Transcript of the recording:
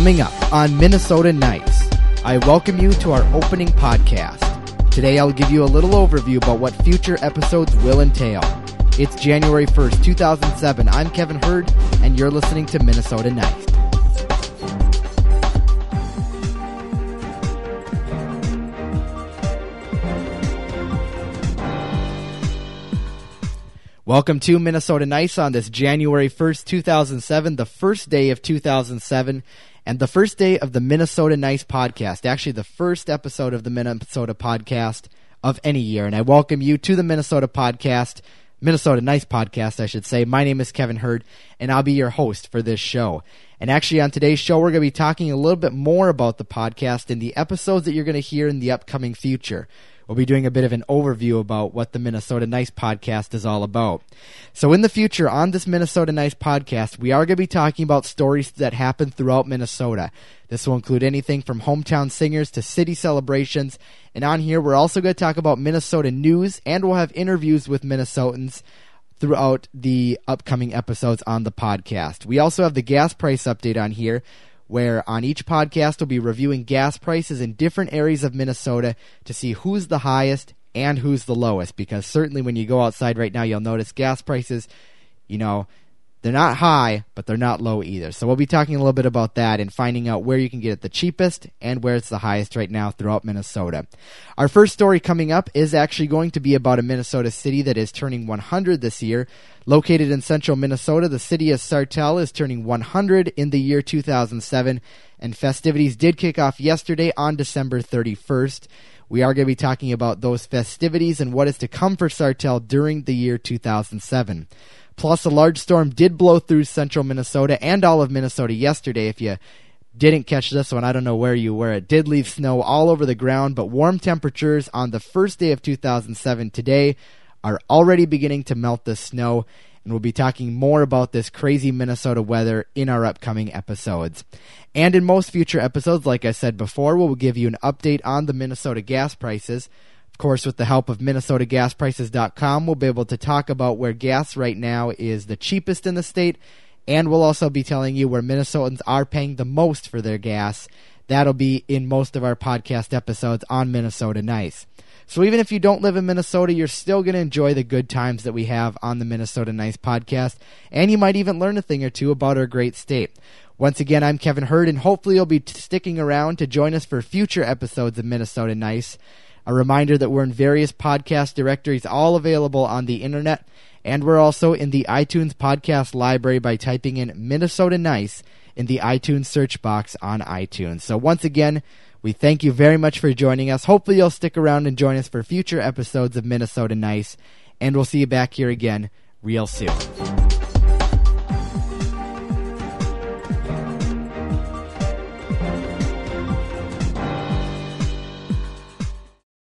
Coming up on Minnesota Nice, I welcome you to our opening podcast. Today I'll give you a little overview about what future episodes will entail. It's January 1st, 2007. I'm Kevin Hurd, and you're listening to Minnesota Nice. Welcome to Minnesota Nice on this January 1st, 2007, the first day of 2007, and the first day of the Minnesota Nice podcast. Actually, the first episode of the Minnesota podcast of any year. And I welcome you to the Minnesota podcast, Minnesota Nice podcast, I should say. My name is Kevin Hurd, and I'll be your host for this show. And actually, on today's show, we're going to be talking a little bit more about the podcast and the episodes that you're going to hear in the upcoming future we'll be doing a bit of an overview about what the Minnesota Nice podcast is all about. So, in the future, on this Minnesota Nice podcast, we are going to be talking about stories that happen throughout Minnesota. This will include anything from hometown singers to city celebrations. And on here, we're also going to talk about Minnesota news and we'll have interviews with Minnesotans throughout the upcoming episodes on the podcast. We also have the gas price update on here where on each podcast we'll be reviewing gas prices in different areas of Minnesota to see who's the highest and who's the lowest. Because certainly when you go outside right now, you'll notice gas prices, you know, they're not high, but they're not low either. So we'll be talking a little bit about that and finding out where you can get it the cheapest and where it's the highest right now throughout Minnesota. Our first story coming up is actually going to be about a Minnesota city that is turning 100 this year. Located in central Minnesota, the city of Sartell is turning 100 in the year 2007, and festivities did kick off yesterday on December 31st. We are going to be talking about those festivities and what is to come for Sartell during the year 2007. Plus, a large storm did blow through central Minnesota and all of Minnesota yesterday. If you didn't catch this one, I don't know where you were. It did leave snow all over the ground, but warm temperatures on the first day of 2007 today are already beginning to melt the snow. And we'll be talking more about this crazy Minnesota weather in our upcoming episodes. And in most future episodes, like I said before, we'll give you an update on the Minnesota gas prices course, with the help of MinnesotaGasPrices.com, we'll be able to talk about where gas right now is the cheapest in the state, and we'll also be telling you where Minnesotans are paying the most for their gas. That'll be in most of our podcast episodes on Minnesota Nice. So even if you don't live in Minnesota, you're still going to enjoy the good times that we have on the Minnesota Nice podcast, and you might even learn a thing or two about our great state. Once again, I'm Kevin Hurd, and hopefully you'll be sticking around to join us for future episodes of Minnesota Nice. A reminder that we're in various podcast directories, all available on the internet, and we're also in the iTunes podcast library by typing in Minnesota Nice in the iTunes search box on iTunes. So, once again, we thank you very much for joining us. Hopefully, you'll stick around and join us for future episodes of Minnesota Nice, and we'll see you back here again real soon.